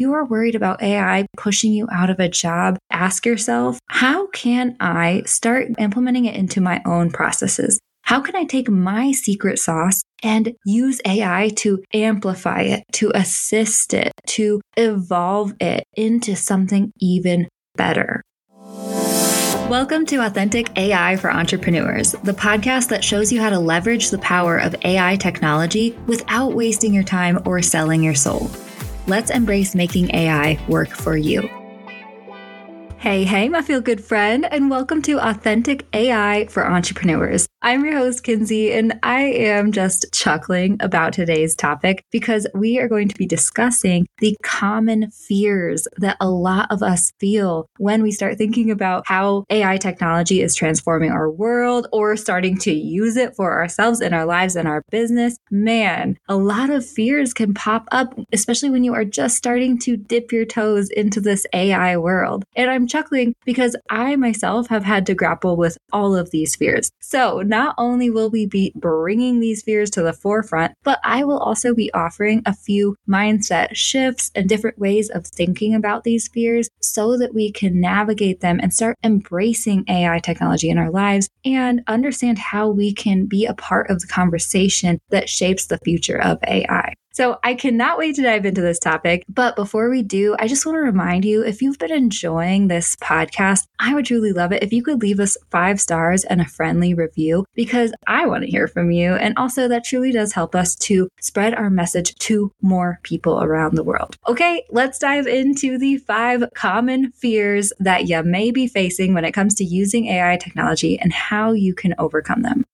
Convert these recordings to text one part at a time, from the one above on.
you are worried about AI pushing you out of a job, ask yourself, how can I start implementing it into my own processes? How can I take my secret sauce and use AI to amplify it, to assist it, to evolve it into something even better? Welcome to Authentic AI for Entrepreneurs, the podcast that shows you how to leverage the power of AI technology without wasting your time or selling your soul. Let's embrace making AI work for you. Hey, hey, my feel good friend, and welcome to Authentic AI for Entrepreneurs. I'm your host, Kinsey, and I am just chuckling about today's topic because we are going to be discussing the common fears that a lot of us feel when we start thinking about how AI technology is transforming our world or starting to use it for ourselves in our lives and our business. Man, a lot of fears can pop up, especially when you are just starting to dip your toes into this AI world. And I'm chuckling because I myself have had to grapple with all of these fears. So, not only will we be bringing these fears to the forefront, but I will also be offering a few mindset shifts and different ways of thinking about these fears so that we can navigate them and start embracing AI technology in our lives and understand how we can be a part of the conversation that shapes the future of AI. So I cannot wait to dive into this topic. But before we do, I just want to remind you if you've been enjoying this podcast, I would truly love it if you could leave us five stars and a friendly review because I want to hear from you. And also, that truly does help us to spread our message to more people around the world. Okay, let's dive into the five common fears that you may be facing when it comes to using AI technology and how you can overcome them.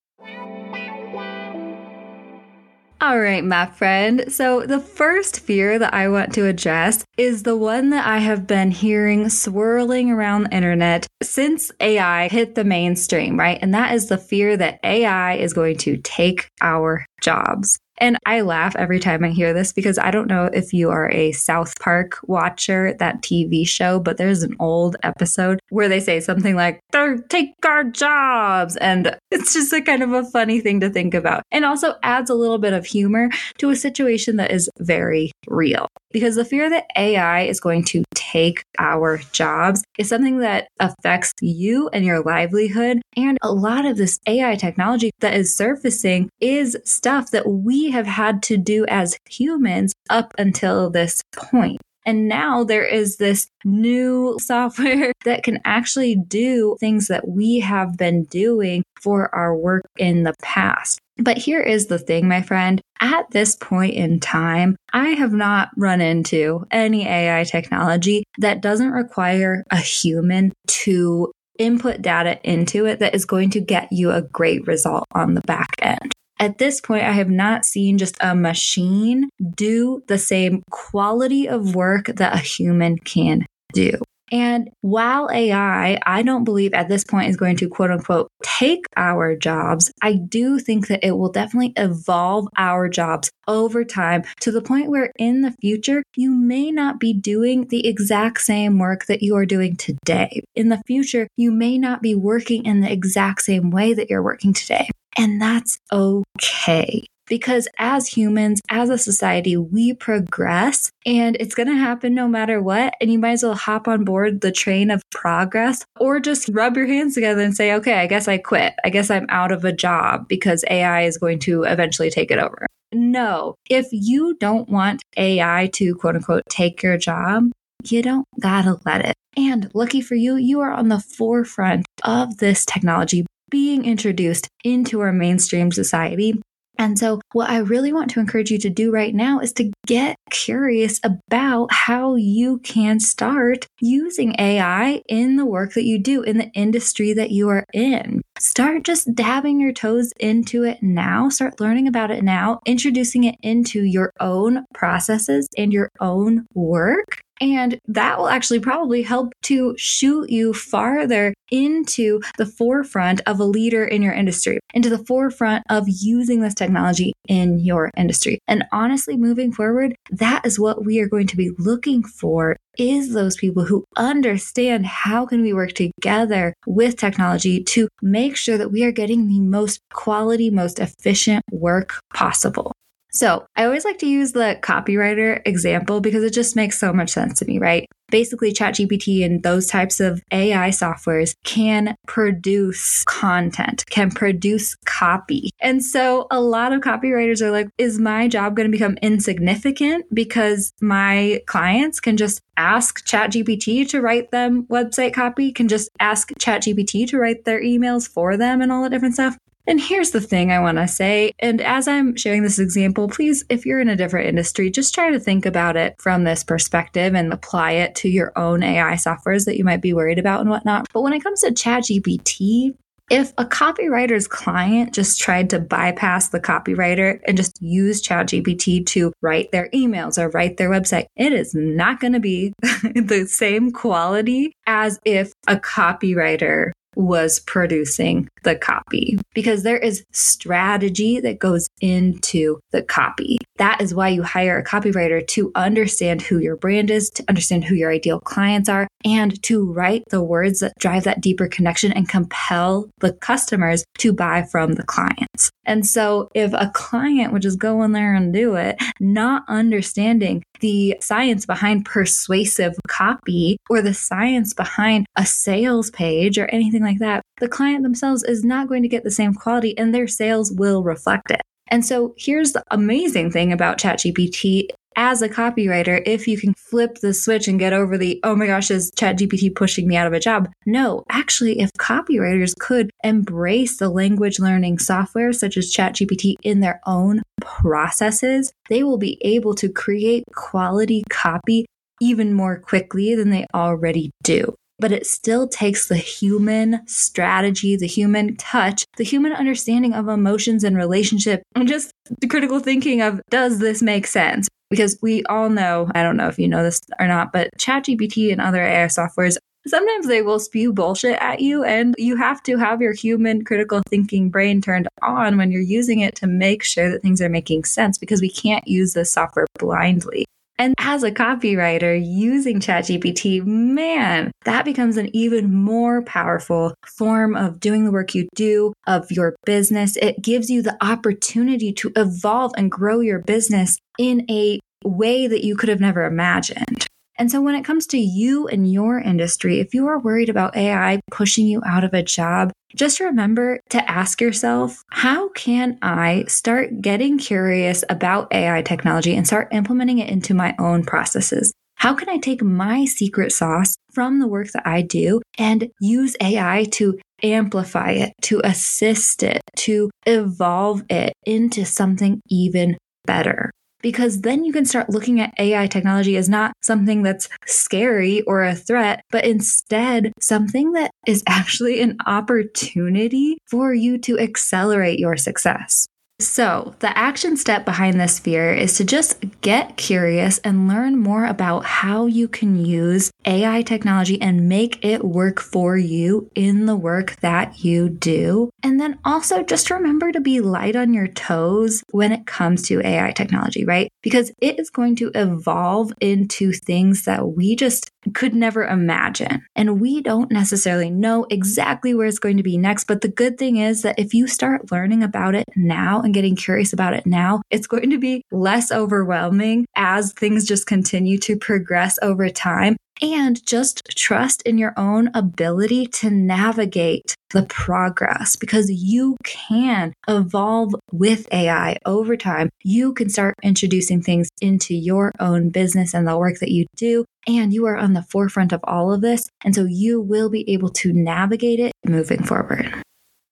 All right, my friend. So, the first fear that I want to address is the one that I have been hearing swirling around the internet since AI hit the mainstream, right? And that is the fear that AI is going to take our jobs. And I laugh every time I hear this because I don't know if you are a South Park watcher, that TV show, but there's an old episode where they say something like, take our jobs. And it's just a kind of a funny thing to think about. And also adds a little bit of humor to a situation that is very real. Because the fear that AI is going to take our jobs is something that affects you and your livelihood. And a lot of this AI technology that is surfacing is stuff that we have had to do as humans up until this point. And now there is this new software that can actually do things that we have been doing for our work in the past. But here is the thing, my friend. At this point in time, I have not run into any AI technology that doesn't require a human to input data into it that is going to get you a great result on the back end. At this point, I have not seen just a machine do the same quality of work that a human can do. And while AI, I don't believe at this point is going to quote unquote take our jobs, I do think that it will definitely evolve our jobs over time to the point where in the future, you may not be doing the exact same work that you are doing today. In the future, you may not be working in the exact same way that you're working today. And that's okay. Because as humans, as a society, we progress and it's going to happen no matter what. And you might as well hop on board the train of progress or just rub your hands together and say, okay, I guess I quit. I guess I'm out of a job because AI is going to eventually take it over. No, if you don't want AI to quote unquote take your job, you don't gotta let it. And lucky for you, you are on the forefront of this technology being introduced into our mainstream society. And so, what I really want to encourage you to do right now is to get curious about how you can start using AI in the work that you do, in the industry that you are in. Start just dabbing your toes into it now. Start learning about it now, introducing it into your own processes and your own work. And that will actually probably help to shoot you farther into the forefront of a leader in your industry, into the forefront of using this technology in your industry. And honestly, moving forward, that is what we are going to be looking for is those people who understand how can we work together with technology to make sure that we are getting the most quality, most efficient work possible. So I always like to use the copywriter example because it just makes so much sense to me, right? Basically, ChatGPT and those types of AI softwares can produce content, can produce copy. And so a lot of copywriters are like, is my job going to become insignificant because my clients can just ask ChatGPT to write them website copy, can just ask ChatGPT to write their emails for them and all that different stuff? And here's the thing I want to say. And as I'm sharing this example, please, if you're in a different industry, just try to think about it from this perspective and apply it to your own AI softwares that you might be worried about and whatnot. But when it comes to ChatGPT, if a copywriter's client just tried to bypass the copywriter and just use ChatGPT to write their emails or write their website, it is not going to be the same quality as if a copywriter was producing the copy because there is strategy that goes into the copy. That is why you hire a copywriter to understand who your brand is, to understand who your ideal clients are, and to write the words that drive that deeper connection and compel the customers to buy from the clients. And so if a client would just go in there and do it, not understanding the science behind persuasive copy or the science behind a sales page or anything like that, the client themselves is not going to get the same quality and their sales will reflect it. And so here's the amazing thing about ChatGPT as a copywriter, if you can flip the switch and get over the, oh my gosh, is ChatGPT pushing me out of a job? No, actually, if copywriters could embrace the language learning software such as ChatGPT in their own processes, they will be able to create quality copy even more quickly than they already do but it still takes the human strategy, the human touch, the human understanding of emotions and relationship, and just the critical thinking of does this make sense? Because we all know, I don't know if you know this or not, but ChatGPT and other AI softwares sometimes they will spew bullshit at you and you have to have your human critical thinking brain turned on when you're using it to make sure that things are making sense because we can't use this software blindly. And as a copywriter using ChatGPT, man, that becomes an even more powerful form of doing the work you do of your business. It gives you the opportunity to evolve and grow your business in a way that you could have never imagined. And so when it comes to you and your industry, if you are worried about AI pushing you out of a job, just remember to ask yourself, how can I start getting curious about AI technology and start implementing it into my own processes? How can I take my secret sauce from the work that I do and use AI to amplify it, to assist it, to evolve it into something even better? Because then you can start looking at AI technology as not something that's scary or a threat, but instead something that is actually an opportunity for you to accelerate your success. So, the action step behind this fear is to just get curious and learn more about how you can use AI technology and make it work for you in the work that you do. And then also just remember to be light on your toes when it comes to AI technology, right? Because it is going to evolve into things that we just could never imagine. And we don't necessarily know exactly where it's going to be next. But the good thing is that if you start learning about it now and getting curious about it now, it's going to be less overwhelming as things just continue to progress over time. And just trust in your own ability to navigate the progress because you can evolve with AI over time. You can start introducing things into your own business and the work that you do. And you are on the forefront of all of this. And so you will be able to navigate it moving forward.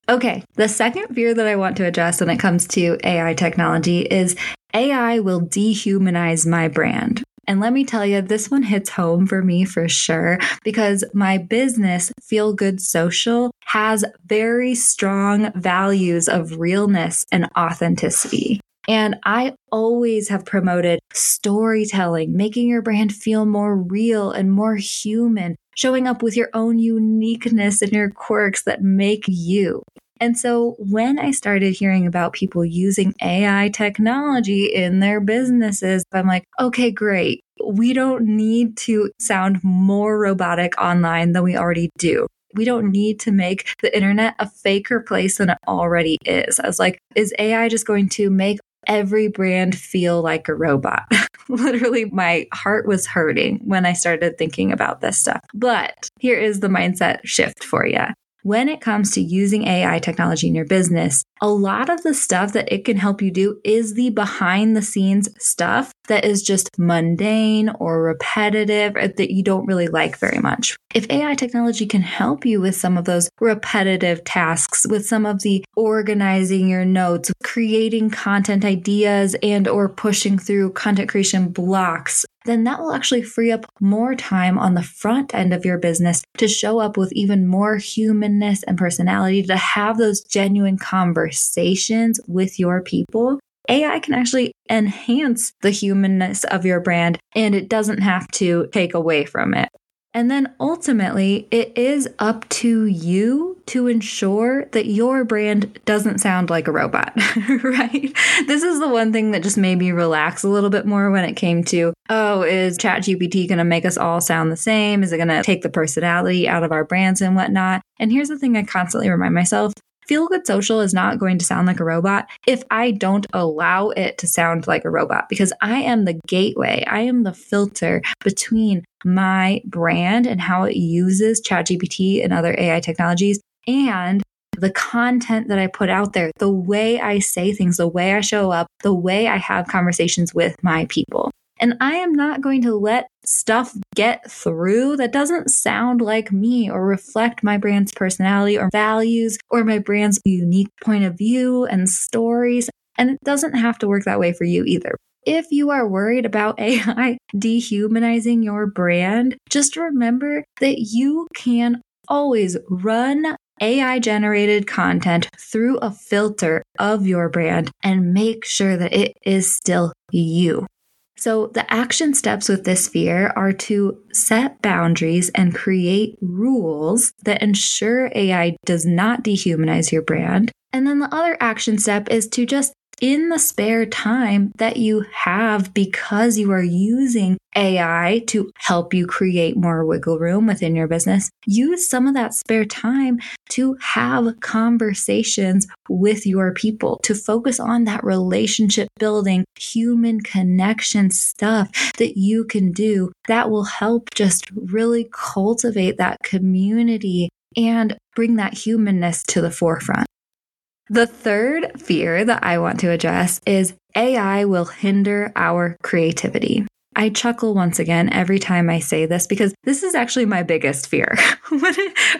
Okay, the second fear that I want to address when it comes to AI technology is AI will dehumanize my brand. And let me tell you, this one hits home for me for sure because my business, Feel Good Social, has very strong values of realness and authenticity. And I always have promoted storytelling, making your brand feel more real and more human, showing up with your own uniqueness and your quirks that make you. And so when I started hearing about people using AI technology in their businesses, I'm like, okay, great. We don't need to sound more robotic online than we already do. We don't need to make the internet a faker place than it already is. I was like, is AI just going to make every brand feel like a robot. Literally, my heart was hurting when I started thinking about this stuff. But here is the mindset shift for you when it comes to using AI technology in your business, a lot of the stuff that it can help you do is the behind the scenes stuff that is just mundane or repetitive that you don't really like very much. If AI technology can help you with some of those repetitive tasks, with some of the organizing your notes, creating content ideas and or pushing through content creation blocks, then that will actually free up more time on the front end of your business to show up with even more humanness and personality, to have those genuine conversations with your people. AI can actually enhance the humanness of your brand and it doesn't have to take away from it. And then ultimately, it is up to you to ensure that your brand doesn't sound like a robot, right? This is the one thing that just made me relax a little bit more when it came to, oh, is ChatGPT going to make us all sound the same? Is it going to take the personality out of our brands and whatnot? And here's the thing I constantly remind myself Feel Good Social is not going to sound like a robot if I don't allow it to sound like a robot because I am the gateway. I am the filter between my brand and how it uses ChatGPT and other AI technologies and the content that I put out there, the way I say things, the way I show up, the way I have conversations with my people. And I am not going to let stuff get through that doesn't sound like me or reflect my brand's personality or values or my brand's unique point of view and stories. And it doesn't have to work that way for you either. If you are worried about AI dehumanizing your brand, just remember that you can always run AI generated content through a filter of your brand and make sure that it is still you. So, the action steps with this fear are to set boundaries and create rules that ensure AI does not dehumanize your brand. And then the other action step is to just in the spare time that you have because you are using AI to help you create more wiggle room within your business, use some of that spare time to have conversations with your people, to focus on that relationship building, human connection stuff that you can do that will help just really cultivate that community and bring that humanness to the forefront. The third fear that I want to address is AI will hinder our creativity. I chuckle once again every time I say this because this is actually my biggest fear.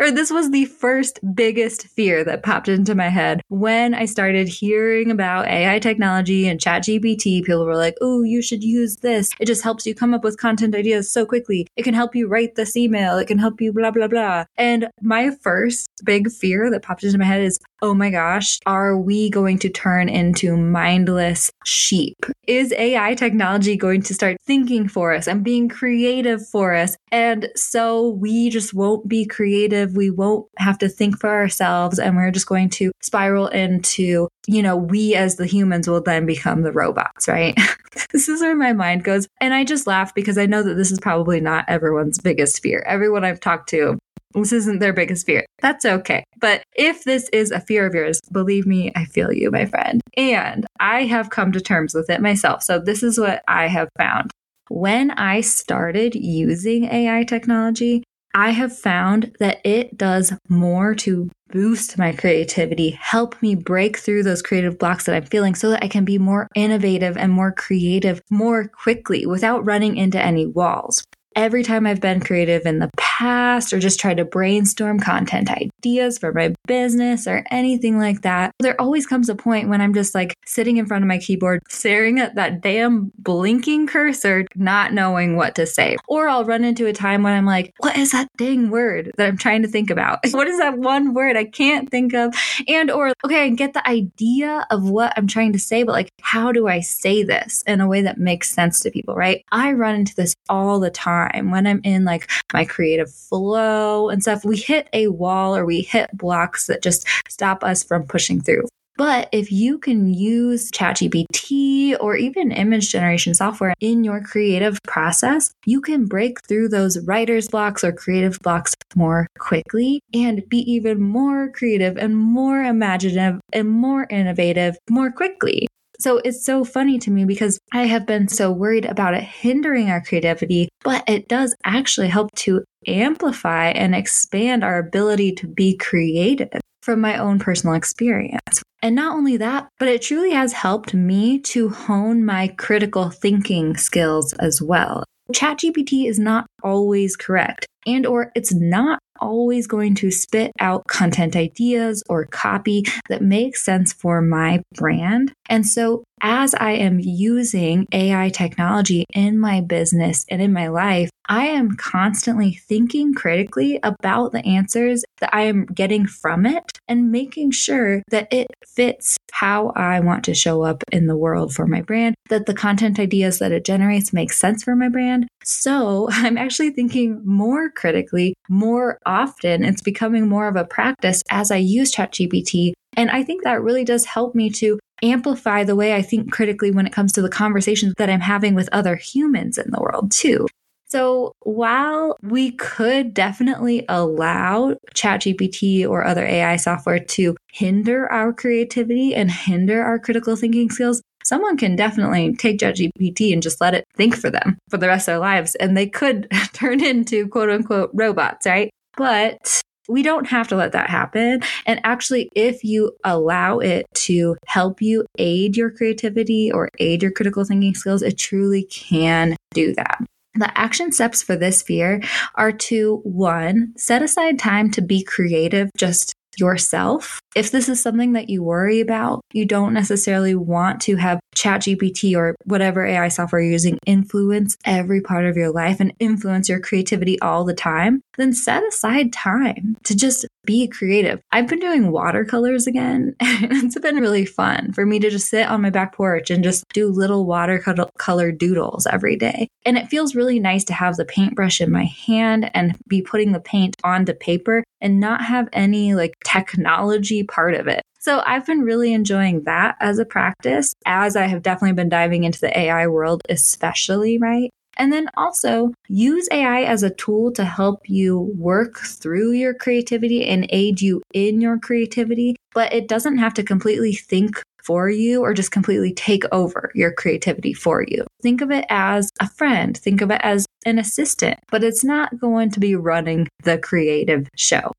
or this was the first biggest fear that popped into my head when I started hearing about AI technology and ChatGPT. People were like, oh, you should use this. It just helps you come up with content ideas so quickly. It can help you write this email. It can help you blah, blah, blah. And my first big fear that popped into my head is, oh my gosh, are we going to turn into mindless sheep? Is AI technology going to start thinking for us and being creative for us? And so we just won't be creative. We won't have to think for ourselves. And we're just going to spiral into, you know, we as the humans will then become the robots, right? this is where my mind goes. And I just laugh because I know that this is probably not everyone's biggest fear. Everyone I've talked to this isn't their biggest fear. That's okay. But if this is a fear of yours, believe me, I feel you, my friend. And I have come to terms with it myself. So this is what I have found. When I started using AI technology, I have found that it does more to boost my creativity, help me break through those creative blocks that I'm feeling so that I can be more innovative and more creative more quickly without running into any walls every time I've been creative in the past or just tried to brainstorm content ideas for my business or anything like that, there always comes a point when I'm just like sitting in front of my keyboard, staring at that damn blinking cursor, not knowing what to say. Or I'll run into a time when I'm like, what is that dang word that I'm trying to think about? what is that one word I can't think of? And, or, okay, I get the idea of what I'm trying to say, but like, how do I say this in a way that makes sense to people, right? I run into this all the time time when I'm in like my creative flow and stuff, we hit a wall or we hit blocks that just stop us from pushing through. But if you can use ChatGPT or even image generation software in your creative process, you can break through those writer's blocks or creative blocks more quickly and be even more creative and more imaginative and more innovative more quickly. So it's so funny to me because I have been so worried about it hindering our creativity, but it does actually help to amplify and expand our ability to be creative from my own personal experience. And not only that, but it truly has helped me to hone my critical thinking skills as well. ChatGPT is not always correct and or it's not always going to spit out content ideas or copy that makes sense for my brand. And so as I am using AI technology in my business and in my life, I am constantly thinking critically about the answers that I am getting from it and making sure that it fits how I want to show up in the world for my brand, that the content ideas that it generates make sense for my brand. So I'm actually thinking more critically more often. It's becoming more of a practice as I use ChatGPT. And I think that really does help me to amplify the way I think critically when it comes to the conversations that I'm having with other humans in the world, too. So while we could definitely allow ChatGPT or other AI software to hinder our creativity and hinder our critical thinking skills, someone can definitely take ChatGPT and just let it think for them for the rest of their lives. And they could turn into quote unquote robots, right? But we don't have to let that happen. And actually, if you allow it to help you aid your creativity or aid your critical thinking skills, it truly can do that. The action steps for this fear are to one, set aside time to be creative just yourself. If this is something that you worry about, you don't necessarily want to have ChatGPT or whatever AI software you're using influence every part of your life and influence your creativity all the time, then set aside time to just be creative. I've been doing watercolors again, it's been really fun for me to just sit on my back porch and just do little watercolor doodles every day. And it feels really nice to have the paintbrush in my hand and be putting the paint onto paper and not have any like technology part of it. So I've been really enjoying that as a practice as I have definitely been diving into the AI world, especially, right? And then also use AI as a tool to help you work through your creativity and aid you in your creativity, but it doesn't have to completely think for you or just completely take over your creativity for you. Think of it as a friend, think of it as an assistant, but it's not going to be running the creative show.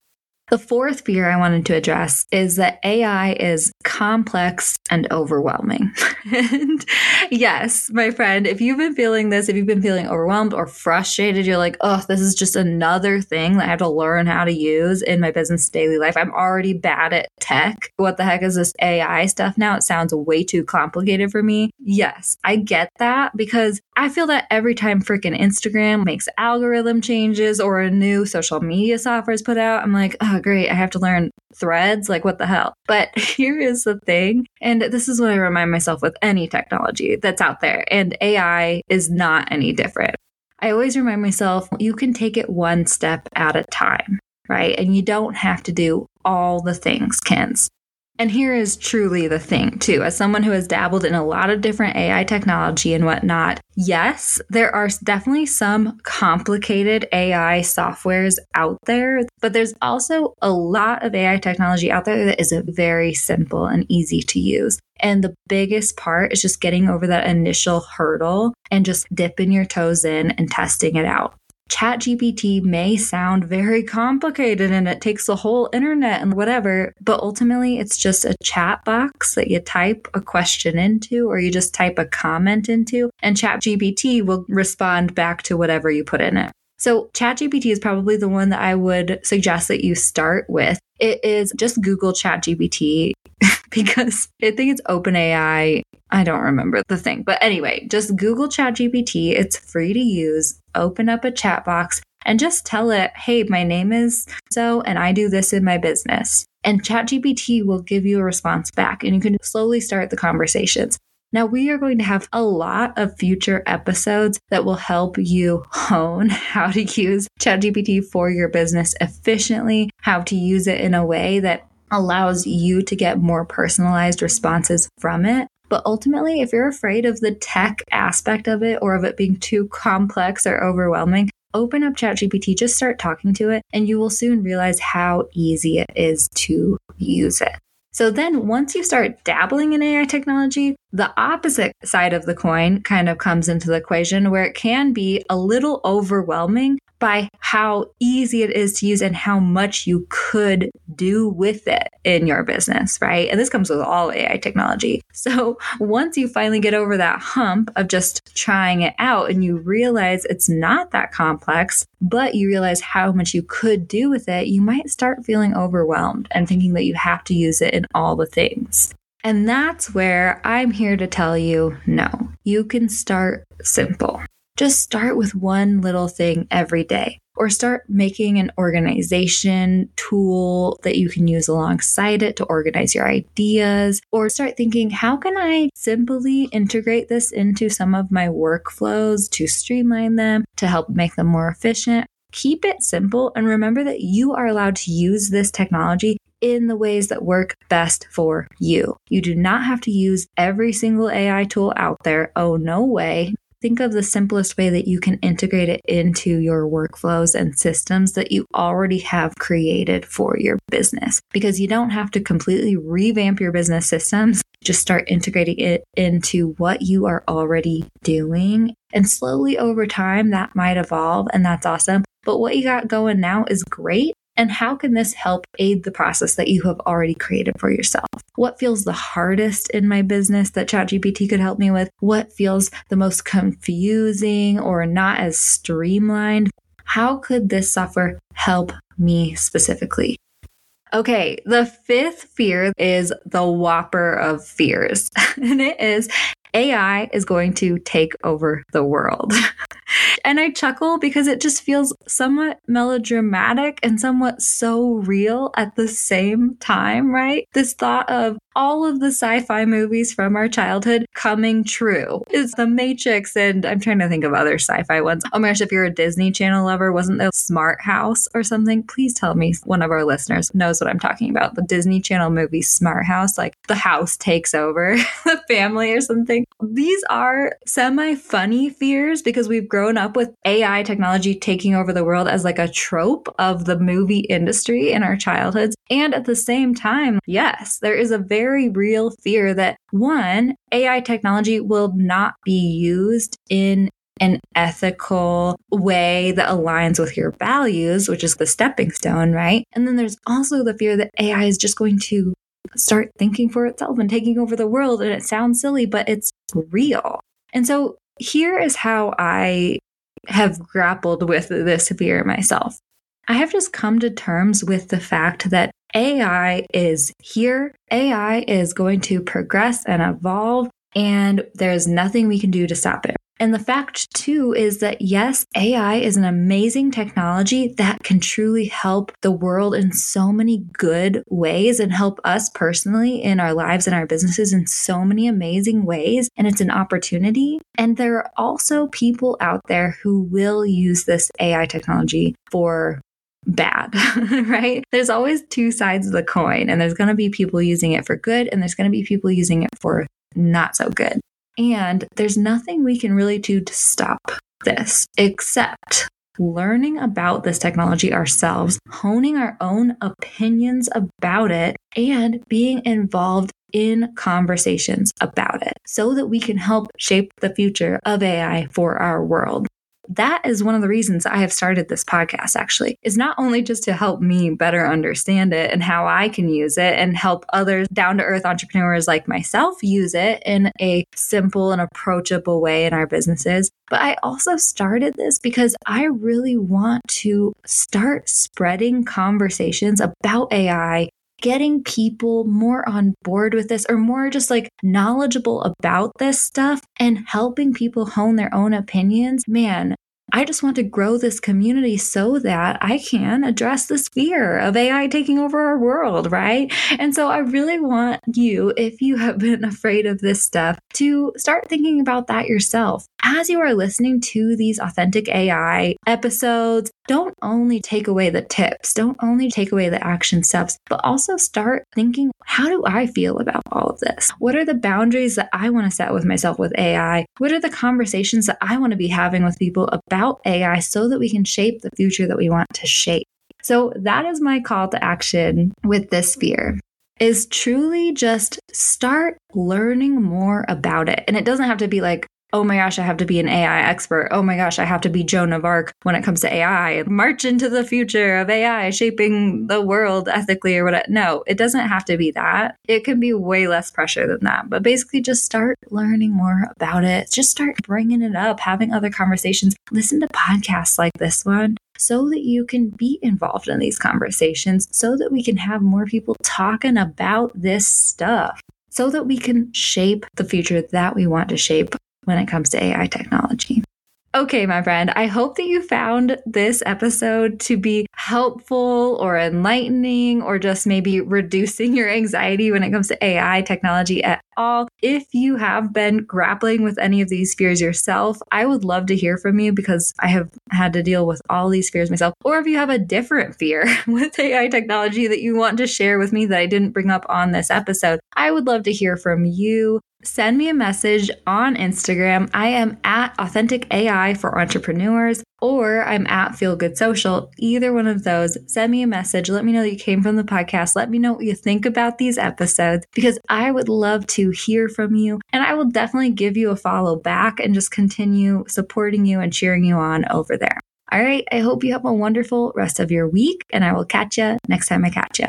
The fourth fear I wanted to address is that AI is complex and overwhelming. and yes, my friend, if you've been feeling this, if you've been feeling overwhelmed or frustrated, you're like, oh, this is just another thing that I have to learn how to use in my business daily life. I'm already bad at tech. What the heck is this AI stuff now? It sounds way too complicated for me. Yes, I get that because I feel that every time freaking Instagram makes algorithm changes or a new social media software is put out, I'm like, oh, Oh, great, I have to learn threads. Like, what the hell? But here is the thing. And this is what I remind myself with any technology that's out there. And AI is not any different. I always remind myself you can take it one step at a time, right? And you don't have to do all the things, Kenz. And here is truly the thing, too. As someone who has dabbled in a lot of different AI technology and whatnot, yes, there are definitely some complicated AI softwares out there, but there's also a lot of AI technology out there that is very simple and easy to use. And the biggest part is just getting over that initial hurdle and just dipping your toes in and testing it out. ChatGPT may sound very complicated and it takes the whole internet and whatever, but ultimately it's just a chat box that you type a question into or you just type a comment into, and ChatGPT will respond back to whatever you put in it. So, ChatGPT is probably the one that I would suggest that you start with. It is just Google ChatGPT because I think it's OpenAI. I don't remember the thing. But anyway, just Google ChatGPT. It's free to use. Open up a chat box and just tell it, hey, my name is so, and I do this in my business. And ChatGPT will give you a response back, and you can slowly start the conversations. Now, we are going to have a lot of future episodes that will help you hone how to use ChatGPT for your business efficiently, how to use it in a way that allows you to get more personalized responses from it. But ultimately, if you're afraid of the tech aspect of it or of it being too complex or overwhelming, open up ChatGPT, just start talking to it, and you will soon realize how easy it is to use it. So then once you start dabbling in AI technology, the opposite side of the coin kind of comes into the equation where it can be a little overwhelming by how easy it is to use and how much you could do with it in your business, right? And this comes with all AI technology. So once you finally get over that hump of just trying it out and you realize it's not that complex, but you realize how much you could do with it, you might start feeling overwhelmed and thinking that you have to use it in all the things. And that's where I'm here to tell you no, you can start simple. Just start with one little thing every day or start making an organization tool that you can use alongside it to organize your ideas or start thinking, how can I simply integrate this into some of my workflows to streamline them, to help make them more efficient? Keep it simple and remember that you are allowed to use this technology in the ways that work best for you. You do not have to use every single AI tool out there. Oh, no way think of the simplest way that you can integrate it into your workflows and systems that you already have created for your business because you don't have to completely revamp your business systems. Just start integrating it into what you are already doing. And slowly over time, that might evolve, and that's awesome. But what you got going now is great. And how can this help aid the process that you have already created for yourself? What feels the hardest in my business that ChatGPT could help me with? What feels the most confusing or not as streamlined? How could this software help me specifically? Okay, the fifth fear is the whopper of fears, and it is AI is going to take over the world. and I chuckle because it just feels somewhat melodramatic and somewhat so real at the same time, right? This thought of all of the sci-fi movies from our childhood coming true. It's The Matrix and I'm trying to think of other sci-fi ones. Oh my gosh, if you're a Disney Channel lover, wasn't there Smart House or something? Please tell me one of our listeners knows what I'm talking about. The Disney Channel movie Smart House, like the house takes over the family or something. These are semi-funny fears because we've grown up with AI technology taking over the world as like a trope of the movie industry in our childhoods. And at the same time, yes, there is a very real fear that one, AI technology will not be used in an ethical way that aligns with your values, which is the stepping stone, right? And then there's also the fear that AI is just going to start thinking for itself and taking over the world. And it sounds silly, but it's real. And so here is how I have grappled with this fear myself. I have just come to terms with the fact that AI is here. AI is going to progress and evolve, and there's nothing we can do to stop it. And the fact, too, is that yes, AI is an amazing technology that can truly help the world in so many good ways and help us personally in our lives and our businesses in so many amazing ways. And it's an opportunity. And there are also people out there who will use this AI technology for bad, right? There's always two sides of the coin, and there's going to be people using it for good, and there's going to be people using it for not so good. And there's nothing we can really do to stop this except learning about this technology ourselves, honing our own opinions about it, and being involved in conversations about it so that we can help shape the future of AI for our world that is one of the reasons I have started this podcast, actually, is not only just to help me better understand it and how I can use it and help others down to earth entrepreneurs like myself use it in a simple and approachable way in our businesses. But I also started this because I really want to start spreading conversations about AI getting people more on board with this or more just like knowledgeable about this stuff and helping people hone their own opinions, man, I just want to grow this community so that I can address this fear of AI taking over our world, right? And so I really want you, if you have been afraid of this stuff, to start thinking about that yourself. As you are listening to these authentic AI episodes, don't only take away the tips, don't only take away the action steps, but also start thinking, how do I feel about all of this? What are the boundaries that I want to set with myself with AI? What are the conversations that I want to be having with people about AI so that we can shape the future that we want to shape? So that is my call to action with this fear. is truly just start learning more about it. And it doesn't have to be like, oh my gosh, I have to be an AI expert. Oh my gosh, I have to be Joan of Arc when it comes to AI march into the future of AI shaping the world ethically or whatever. No, it doesn't have to be that. It can be way less pressure than that. But basically, just start learning more about it. Just start bringing it up, having other conversations. Listen to podcasts like this one so that you can be involved in these conversations, so that we can have more people talking about this stuff so that we can shape the future that we want to shape when it comes to AI technology. Okay, my friend, I hope that you found this episode to be helpful or enlightening or just maybe reducing your anxiety when it comes to AI technology at all. If you have been grappling with any of these fears yourself, I would love to hear from you because I have had to deal with all these fears myself. Or if you have a different fear with AI technology that you want to share with me that I didn't bring up on this episode, I would love to hear from you send me a message on Instagram. I am at Authentic AI for Entrepreneurs, or I'm at Feel Good Social. Either one of those, send me a message. Let me know that you came from the podcast. Let me know what you think about these episodes because I would love to hear from you. And I will definitely give you a follow back and just continue supporting you and cheering you on over there. All right. I hope you have a wonderful rest of your week, and I will catch you next time I catch you.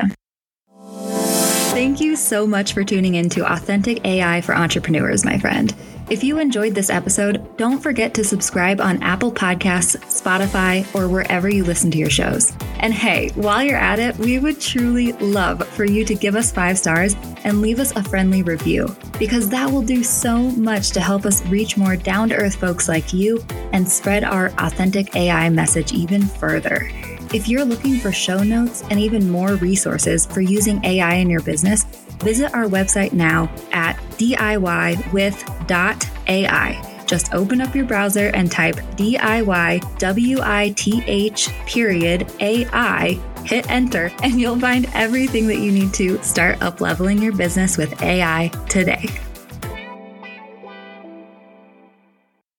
Thank you so much for tuning in to Authentic AI for Entrepreneurs, my friend. If you enjoyed this episode, don't forget to subscribe on Apple Podcasts, Spotify, or wherever you listen to your shows. And hey, while you're at it, we would truly love for you to give us five stars and leave us a friendly review, because that will do so much to help us reach more down to earth folks like you and spread our authentic AI message even further. If you're looking for show notes and even more resources for using AI in your business, visit our website now at DIYwith.ai. Just open up your browser and type DIYWITH period AI, hit enter, and you'll find everything that you need to start up leveling your business with AI today.